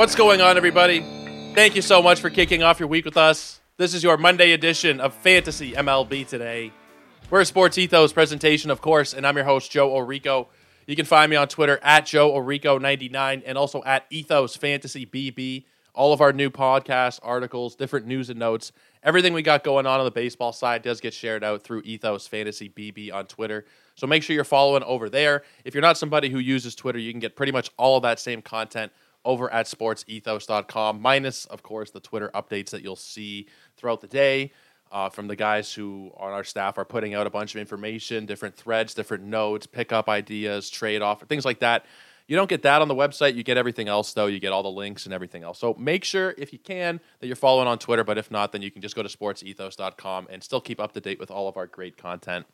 What's going on, everybody? Thank you so much for kicking off your week with us. This is your Monday edition of Fantasy MLB Today. We're a Sports Ethos presentation, of course, and I'm your host, Joe Orrico. You can find me on Twitter at Joe Orrico99 and also at Ethos Fantasy BB. All of our new podcasts, articles, different news and notes, everything we got going on on the baseball side does get shared out through Ethos Fantasy BB on Twitter. So make sure you're following over there. If you're not somebody who uses Twitter, you can get pretty much all of that same content over at sportsethos.com, minus, of course, the Twitter updates that you'll see throughout the day uh, from the guys who on our staff are putting out a bunch of information, different threads, different notes, pickup ideas, trade off, things like that. You don't get that on the website. You get everything else, though. You get all the links and everything else. So make sure, if you can, that you're following on Twitter. But if not, then you can just go to sportsethos.com and still keep up to date with all of our great content.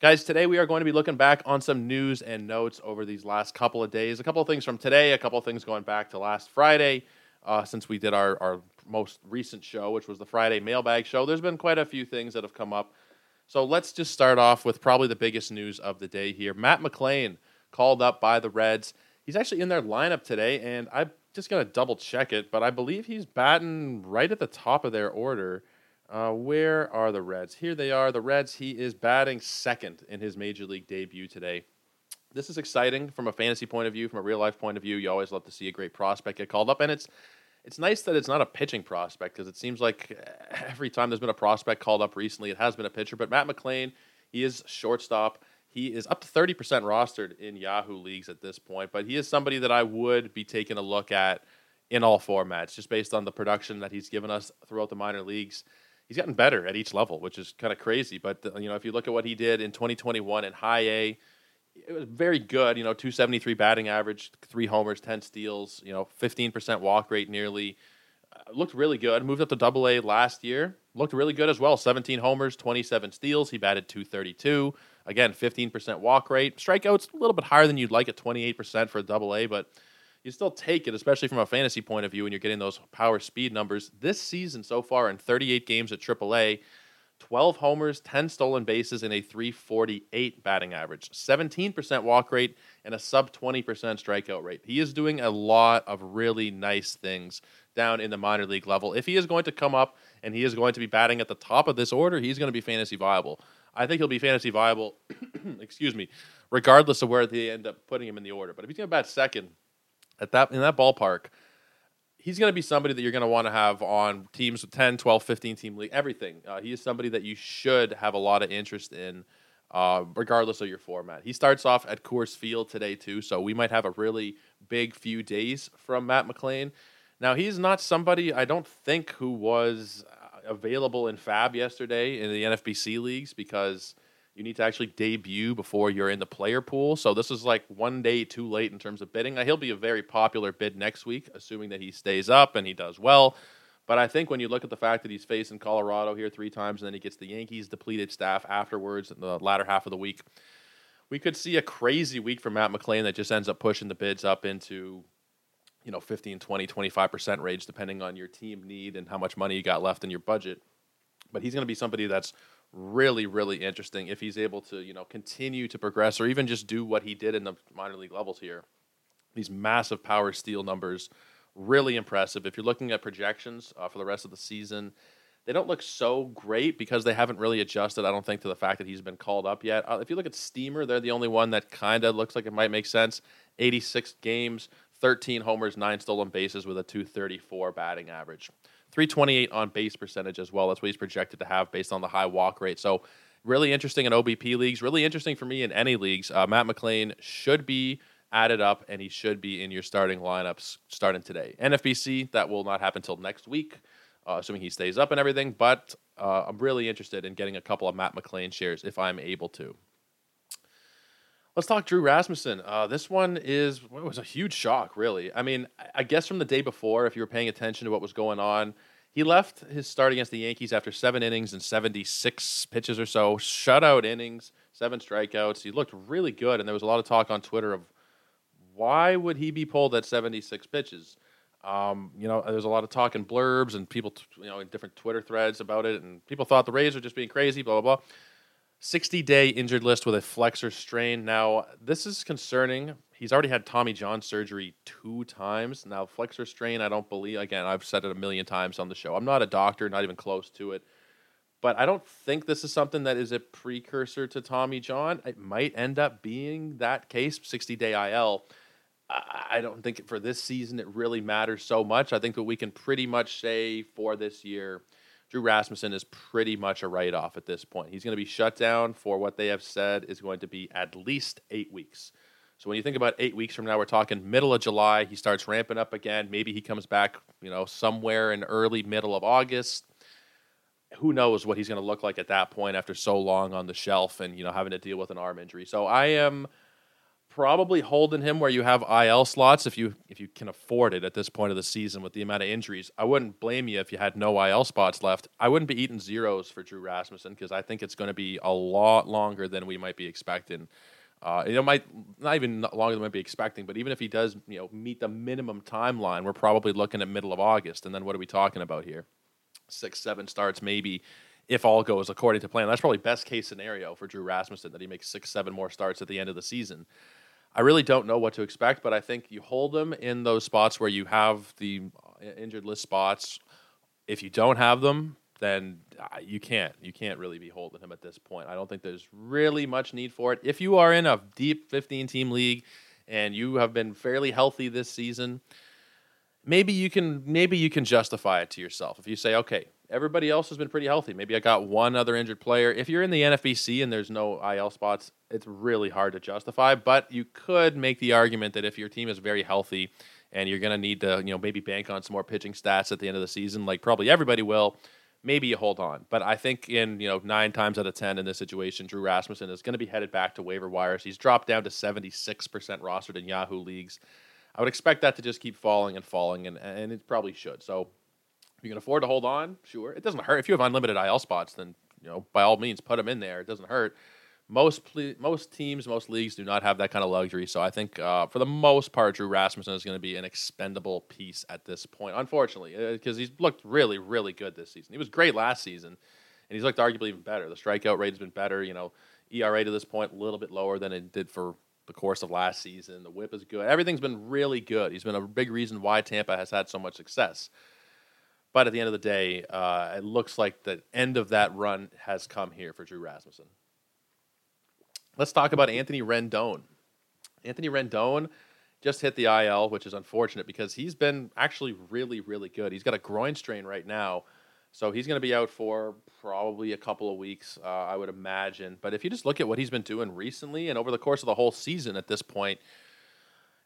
Guys, today we are going to be looking back on some news and notes over these last couple of days. A couple of things from today, a couple of things going back to last Friday, uh, since we did our, our most recent show, which was the Friday mailbag show. There's been quite a few things that have come up. So let's just start off with probably the biggest news of the day here. Matt McLain called up by the Reds. He's actually in their lineup today, and I'm just going to double check it, but I believe he's batting right at the top of their order. Uh, where are the Reds? Here they are. The Reds, he is batting second in his major league debut today. This is exciting from a fantasy point of view, from a real life point of view. You always love to see a great prospect get called up, and it's it's nice that it's not a pitching prospect because it seems like every time there's been a prospect called up recently, it has been a pitcher. But Matt McLain, he is shortstop. He is up to 30% rostered in Yahoo leagues at this point, but he is somebody that I would be taking a look at in all formats, just based on the production that he's given us throughout the minor leagues he's gotten better at each level, which is kind of crazy. But uh, you know, if you look at what he did in 2021 in High A, it was very good. You know, 273 batting average, three homers, 10 steals. You know, 15% walk rate, nearly. Uh, looked really good. Moved up to Double A last year. Looked really good as well. 17 homers, 27 steals. He batted 232. Again, 15% walk rate. Strikeouts a little bit higher than you'd like at 28% for a Double A, but you still take it, especially from a fantasy point of view, when you're getting those power speed numbers. This season so far in 38 games at AAA, 12 homers, 10 stolen bases, and a 348 batting average, 17% walk rate, and a sub 20% strikeout rate. He is doing a lot of really nice things down in the minor league level. If he is going to come up and he is going to be batting at the top of this order, he's going to be fantasy viable. I think he'll be fantasy viable, excuse me, regardless of where they end up putting him in the order. But if he's going to bat second, at that in that ballpark, he's going to be somebody that you're going to want to have on teams with 10, 12, 15 team league, everything. Uh, he is somebody that you should have a lot of interest in, uh, regardless of your format. He starts off at Coors Field today, too, so we might have a really big few days from Matt McLain. Now, he's not somebody I don't think who was uh, available in FAAB yesterday in the NFBC leagues because – you need to actually debut before you're in the player pool. So this is like one day too late in terms of bidding. Now, he'll be a very popular bid next week, assuming that he stays up and he does well. But I think when you look at the fact that he's facing Colorado here three times and then he gets the Yankees depleted staff afterwards in the latter half of the week, we could see a crazy week for Matt McLain that just ends up pushing the bids up into you know 15 20 25% range depending on your team need and how much money you got left in your budget but he's going to be somebody that's really, really interesting if he's able to, you know, continue to progress or even just do what he did in the minor league levels here. These massive power steal numbers, really impressive. If you're looking at projections uh, for the rest of the season, they don't look so great because they haven't really adjusted, I don't think, to the fact that he's been called up yet. Uh, if you look at Steamer, they're the only one that kind of looks like it might make sense. 86 games, 13 homers, 9 stolen bases with a 234 batting average. 328 on base percentage as well. That's what he's projected to have based on the high walk rate. So, really interesting in OBP leagues. Really interesting for me in any leagues. Uh, Matt McLain should be added up and he should be in your starting lineups starting today. NFBC, that will not happen until next week, uh, assuming he stays up and everything. But uh, I'm really interested in getting a couple of Matt McLain shares if I'm able to. Let's talk Drew Rasmussen. Uh, this one is was a huge shock, really. I mean, I guess from the day before, if you were paying attention to what was going on, he left his start against the Yankees after seven innings and 76 pitches or so, shutout innings, seven strikeouts. He looked really good, and there was a lot of talk on Twitter of why would he be pulled at 76 pitches. Um, you know, there's a lot of talk in blurbs and people, you know, in different Twitter threads about it, and people thought the Rays were just being crazy, blah blah blah. 60 day injured list with a flexor strain. Now, this is concerning. He's already had Tommy John surgery two times. Now, flexor strain, I don't believe, again, I've said it a million times on the show. I'm not a doctor, not even close to it. But I don't think this is something that is a precursor to Tommy John. It might end up being that case, 60 day IL. I don't think for this season it really matters so much. I think that we can pretty much say for this year, Drew Rasmussen is pretty much a write off at this point. He's going to be shut down for what they have said is going to be at least eight weeks. So when you think about eight weeks from now, we're talking middle of July. He starts ramping up again. Maybe he comes back, you know, somewhere in early middle of August. Who knows what he's going to look like at that point after so long on the shelf and you know having to deal with an arm injury. So I am probably holding him where you have IL slots if you if you can afford it at this point of the season with the amount of injuries. I wouldn't blame you if you had no IL spots left. I wouldn't be eating zeros for Drew Rasmussen because I think it's going to be a lot longer than we might be expecting. Uh, it might not even longer than we might be expecting, but even if he does, you know, meet the minimum timeline, we're probably looking at middle of August. And then what are we talking about here? Six, seven starts, maybe, if all goes according to plan. That's probably best case scenario for Drew Rasmussen that he makes six, seven more starts at the end of the season. I really don't know what to expect, but I think you hold them in those spots where you have the uh, injured list spots. If you don't have them, then uh, you can't. You can't really be holding him at this point. I don't think there's really much need for it. If you are in a deep 15 team league and you have been fairly healthy this season, maybe you can maybe you can justify it to yourself. If you say, okay, everybody else has been pretty healthy. Maybe I got one other injured player. If you're in the NFBC and there's no IL spots, it's really hard to justify. But you could make the argument that if your team is very healthy and you're going to need to, you know, maybe bank on some more pitching stats at the end of the season, like probably everybody will, maybe you hold on. But I think in, you know, nine times out of 10 in this situation, Drew Rasmussen is going to be headed back to waiver wires. He's dropped down to 76% rostered in Yahoo leagues. I would expect that to just keep falling and falling, and, and it probably should. So if you can afford to hold on, sure. It doesn't hurt. If you have unlimited IL spots, then you know by all means put them in there. It doesn't hurt. Most ple- most teams, most leagues do not have that kind of luxury. So I think uh, for the most part, Drew Rasmussen is going to be an expendable piece at this point. Unfortunately, because uh, he's looked really, really good this season. He was great last season, and he's looked arguably even better. The strikeout rate has been better. You know, ERA to this point a little bit lower than it did for the course of last season. The WHIP is good. Everything's been really good. He's been a big reason why Tampa has had so much success. But at the end of the day, uh, it looks like the end of that run has come here for Drew Rasmussen. Let's talk about Anthony Rendon. Anthony Rendon just hit the IL, which is unfortunate because he's been actually really, really good. He's got a groin strain right now, so he's going to be out for probably a couple of weeks, uh, I would imagine. But if you just look at what he's been doing recently and over the course of the whole season at this point,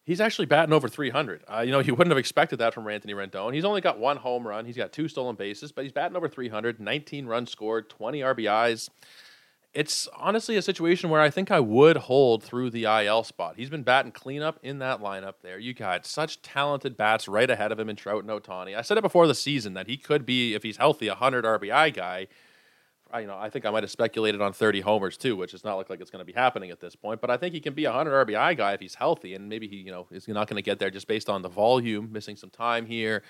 He's actually batting over 300. Uh, you know, you wouldn't have expected that from Anthony Rendon. He's only got one home run. He's got two stolen bases, but he's batting over 300, 19 runs scored, 20 RBIs. It's honestly a situation where I think I would hold through the IL spot. He's been batting cleanup in that lineup there. You got such talented bats right ahead of him in Trout and Ohtani. I said it before the season that he could be, if he's healthy, a 100 RBI guy. I, you know, I think I might have speculated on 30 homers too, which does not look like it's going to be happening at this point. But I think he can be a 100 RBI guy if he's healthy, and maybe he, you know, is not going to get there just based on the volume, missing some time here.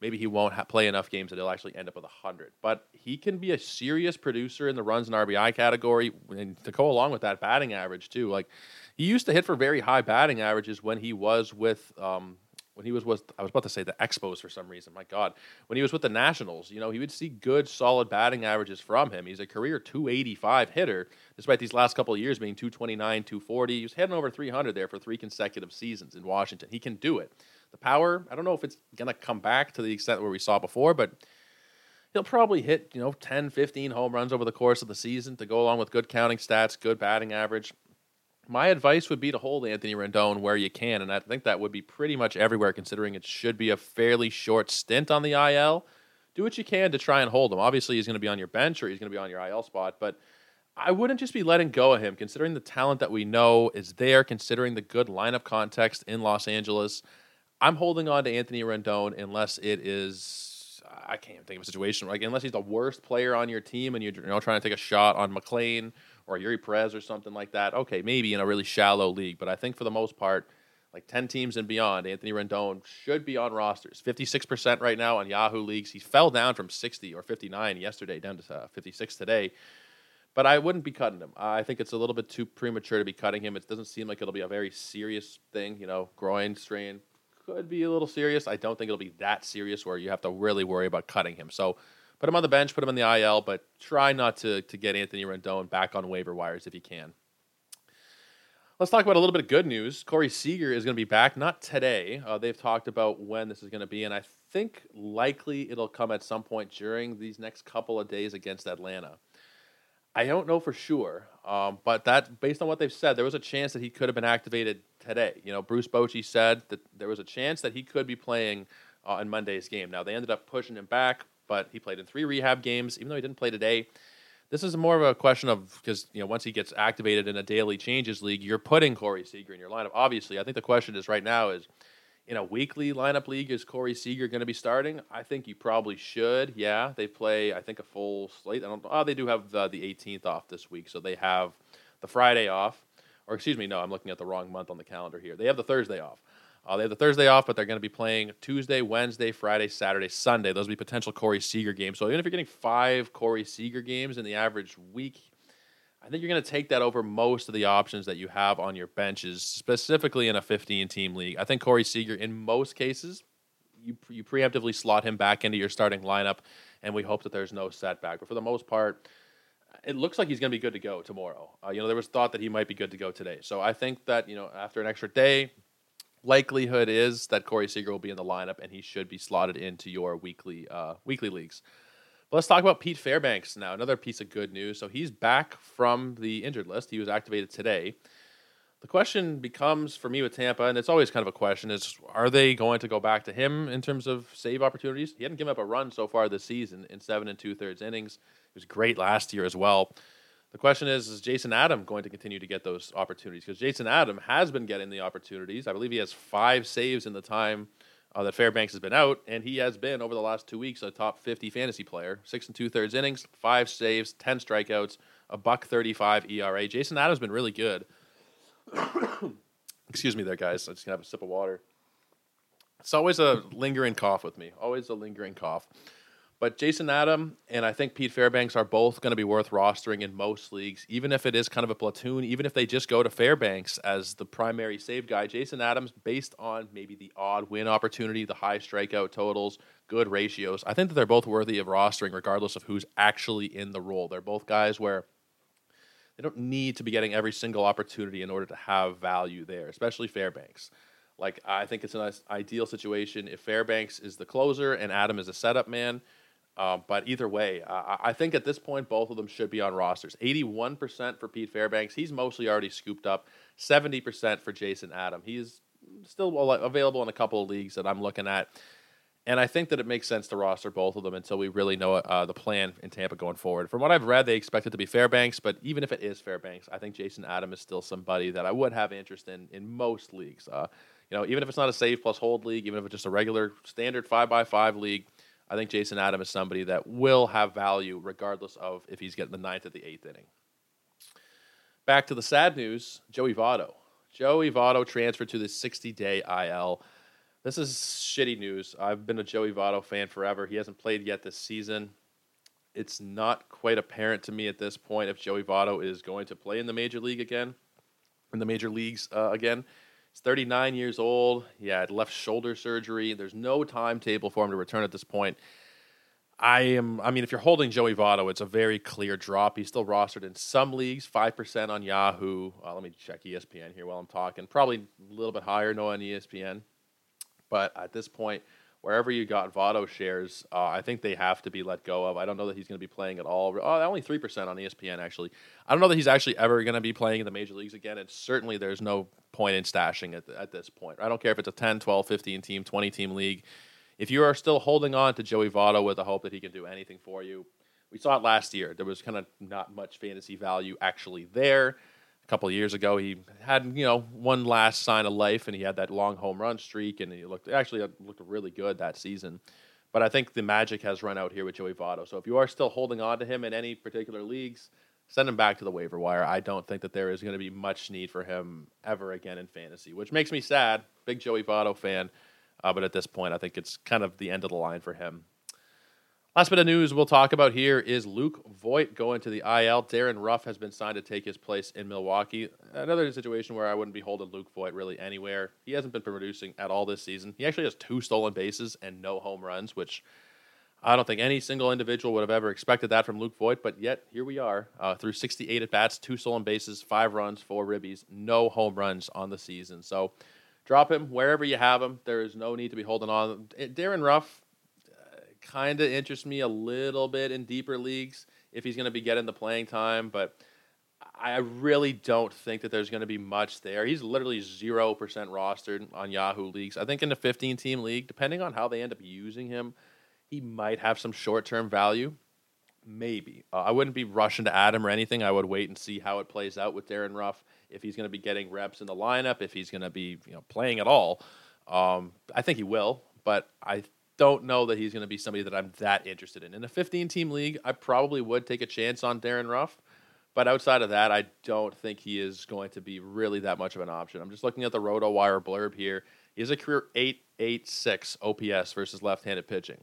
Maybe he won't ha- play enough games that he'll actually end up with 100. But he can be a serious producer in the runs and RBI category, and to go along with that batting average too. Like he used to hit for very high batting averages when he was with um, when he was with I was about to say the Expos for some reason. My God, when he was with the Nationals, you know, he would see good, solid batting averages from him. He's a career 285 hitter, despite these last couple of years being 229, 240. He was heading over 300 there for three consecutive seasons in Washington. He can do it. The power, I don't know if it's going to come back to the extent where we saw before, but he'll probably hit, you know, 10, 15 home runs over the course of the season to go along with good counting stats, good batting average my advice would be to hold Anthony Rendon where you can, and I think that would be pretty much everywhere, considering it should be a fairly short stint on the IL. Do what you can to try and hold him. Obviously, he's going to be on your bench or he's going to be on your IL spot, but I wouldn't just be letting go of him, considering the talent that we know is there, considering the good lineup context in Los Angeles. I'm holding on to Anthony Rendon unless it is I can't think of a situation like unless he's the worst player on your team and you're you know trying to take a shot on McLain or Eury Perez or something like that, okay, maybe in a really shallow league. But I think for the most part, like 10 teams and beyond, Anthony Rendon should be on rosters. 56% right now on Yahoo leagues. He fell down from 60 or 59 yesterday down to uh, 56 today. but I wouldn't be cutting him. I think it's a little bit too premature to be cutting him. It doesn't seem like it'll be a very serious thing. You know, groin strain could be a little serious. I don't think it'll be that serious where you have to really worry about cutting him. So put him on the bench, put him in the IL, but try not to to get Anthony Rendon back on waiver wires if you can. Let's talk about a little bit of good news. Corey Seager is going to be back, not today. Uh, they've talked about when this is going to be, and I think likely it'll come at some point during these next couple of days against Atlanta. I don't know for sure, um, but that based on what they've said, there was a chance that he could have been activated today. You know, Bruce Bochy said that there was a chance that he could be playing uh, in Monday's game. Now they ended up pushing him back, but he played in three rehab games, even though he didn't play today. This is more of a question of because you know once he gets activated in a daily changes league, you're putting Corey Seager in your lineup. Obviously, I think the question is right now is in a weekly lineup league, is Corey Seager going to be starting? I think you probably should. Yeah, they play I think a full slate. I don't. Oh, they do have the, the 18th off this week, so they have the Friday off. Or excuse me, no, I'm looking at the wrong month on the calendar here. They have the Thursday off. Uh, they have the Thursday off, but they're going to be playing Tuesday, Wednesday, Friday, Saturday, Sunday. Those will be potential Corey Seager games. So even if you're getting five Corey Seager games in the average week, I think you're going to take that over most of the options that you have on your benches, specifically in a 15 team league. I think Corey Seager, in most cases, you, you preemptively slot him back into your starting lineup, and we hope that there's no setback. But for the most part, it looks like he's going to be good to go tomorrow. Uh, you know, there was thought that he might be good to go today. So I think that, you know, after an extra day, likelihood is that Corey Seager will be in the lineup and he should be slotted into your weekly uh, weekly leagues. But let's talk about Pete Fairbanks now. Another piece of good news. So he's back from the injured list. He was activated today. The question becomes for me with Tampa, and it's always kind of a question: is are they going to go back to him in terms of save opportunities? He hadn't given up a run so far this season in seven and two thirds innings. He was great last year as well. The question is, is Jason Adam going to continue to get those opportunities? Because Jason Adam has been getting the opportunities. I believe he has five saves in the time uh, that Fairbanks has been out, and he has been over the last two weeks a top 50 fantasy player. Six and two thirds innings, five saves, 10 strikeouts, a buck 35 ERA. Jason Adams been really good. Excuse me there, guys. I'm just to have a sip of water. It's always a lingering cough with me, always a lingering cough. But Jason Adam and I think Pete Fairbanks are both going to be worth rostering in most leagues, even if it is kind of a platoon, even if they just go to Fairbanks as the primary save guy. Jason Adams, based on maybe the odd win opportunity, the high strikeout totals, good ratios, I think that they're both worthy of rostering regardless of who's actually in the role. They're both guys where they don't need to be getting every single opportunity in order to have value there, especially Fairbanks. Like, I think it's an ideal situation if Fairbanks is the closer and Adam is a setup man um, but either way, uh, I think at this point, both of them should be on rosters. 81% for Pete Fairbanks. He's mostly already scooped up. 70% for Jason Adam. He's still available in a couple of leagues that I'm looking at. And I think that it makes sense to roster both of them until we really know uh, the plan in Tampa going forward. From what I've read, they expect it to be Fairbanks, but even if it is Fairbanks, I think Jason Adam is still somebody that I would have interest in in most leagues. Uh, you know, even if it's not a save plus hold league, even if it's just a regular standard five by five league, I think Jason Adam is somebody that will have value regardless of if he's getting the ninth or the eighth inning. Back to the sad news Joey Votto. Joey Votto transferred to the 60 day IL. This is shitty news. I've been a Joey Votto fan forever. He hasn't played yet this season. It's not quite apparent to me at this point if Joey Votto is going to play in the major league again, in the major leagues uh, again. He's 39 years old. He had left shoulder surgery. There's no timetable for him to return at this point. I am. I mean, if you're holding Joey Votto, it's a very clear drop. He's still rostered in some leagues, five percent on Yahoo. Uh, let me check ESPN here while I'm talking. Probably a little bit higher, no on ESPN. But at this point, wherever you got Votto shares, uh, I think they have to be let go of. I don't know that he's going to be playing at all. Oh, only 3% on ESPN, actually. I don't know that he's actually ever going to be playing in the major leagues again. And certainly there's no point in stashing at, at this point. I don't care if it's a 10, 12, 15 team, 20 team league. If you are still holding on to Joey Votto with the hope that he can do anything for you, we saw it last year. There was kind of not much fantasy value actually there a couple of years ago. He had you know one last sign of life, and he had that long home run streak, and he looked actually looked really good that season. But I think the magic has run out here with Joey Votto. So if you are still holding on to him in any particular leagues, send him back to the waiver wire. I don't think that there is going to be much need for him ever again in fantasy, which makes me sad. Big Joey Votto fan, uh, but at this point, I think it's kind of the end of the line for him. Last bit of news we'll talk about here is Luke Voit going to the IL. Darin Ruf has been signed to take his place in Milwaukee. Another situation where I wouldn't be holding Luke Voit really anywhere. He hasn't been producing at all this season. He actually has two stolen bases and no home runs, which I don't think any single individual would have ever expected that from Luke Voit, but yet here we are uh, through 68 at bats, two stolen bases, five runs, four ribbies, no home runs on the season. So drop him wherever you have him. There is no need to be holding on. Darin Ruf, kind of interests me a little bit in deeper leagues if he's going to be getting the playing time, but I really don't think that there's going to be much there. He's literally 0% rostered on Yahoo leagues. I think in the 15 team league, depending on how they end up using him, he might have some short term value. Maybe. Uh, I wouldn't be rushing to add him or anything. I would wait and see how it plays out with Darin Ruf, if he's going to be getting reps in the lineup, if he's going to be you know, playing at all. Um, I think he will, but I don't know that he's going to be somebody that I'm that interested in. In a 15 team league, I probably would take a chance on Darin Ruf, But outside of that, I don't think he is going to be really that much of an option. I'm just looking at the RotoWire blurb here. He has a career 886 OPS versus left handed pitching.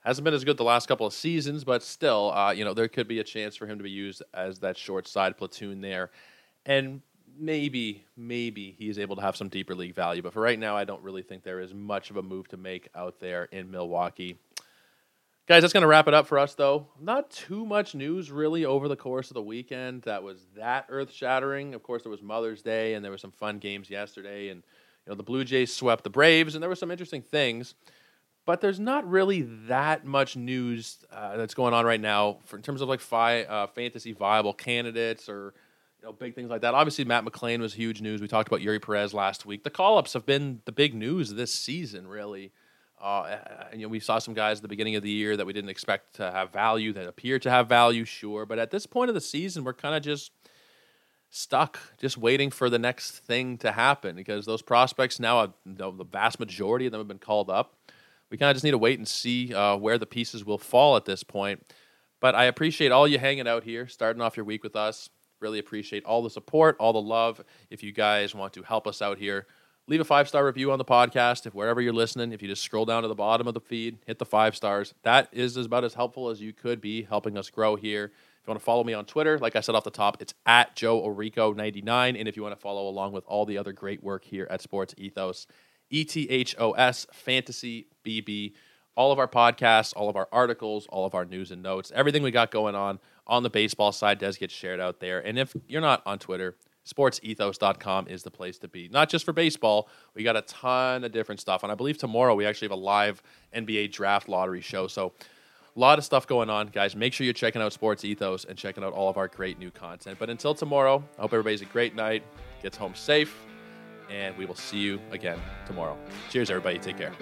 Hasn't been as good the last couple of seasons, but still, uh, you know, there could be a chance for him to be used as that short side platoon there. And maybe, maybe he's able to have some deeper league value. But for right now, I don't really think there is much of a move to make out there in Milwaukee. Guys, that's going to wrap it up for us, though. Not too much news really over the course of the weekend that was that earth shattering. Of course, there was Mother's Day, and there were some fun games yesterday, and you know the Blue Jays swept the Braves, and there were some interesting things. But there's not really that much news uh, that's going on right now for, in terms of like fi- uh, fantasy viable candidates or you know, big things like that. Obviously, Matt McLain was huge news. We talked about Eury Perez last week. The call ups have been the big news this season, really. Uh, and, you know, we saw some guys at the beginning of the year that we didn't expect to have value that appear to have value, sure. But at this point of the season, we're kind of just stuck, just waiting for the next thing to happen because those prospects now, you know, the vast majority of them have been called up. We kind of just need to wait and see uh, where the pieces will fall at this point. But I appreciate all you hanging out here, starting off your week with us. Really appreciate all the support, all the love. If you guys want to help us out here, leave a five star review on the podcast. If wherever you're listening, if you just scroll down to the bottom of the feed, hit the five stars. That is about as helpful as you could be helping us grow here. If you want to follow me on Twitter, like I said off the top, it's at Joe Orrico99. And if you want to follow along with all the other great work here at Sports Ethos, E T H O S Fantasy BB all of our podcasts, all of our articles, all of our news and notes, everything we got going on on the baseball side does get shared out there. And if you're not on Twitter, sportsethos.com is the place to be. Not just for baseball, we got a ton of different stuff. And I believe tomorrow we actually have a live NBA draft lottery show. So a lot of stuff going on, guys. Make sure you're checking out Sports Ethos and checking out all of our great new content. But until tomorrow, I hope everybody's a great night, gets home safe, and we will see you again tomorrow. Cheers, everybody. Take care.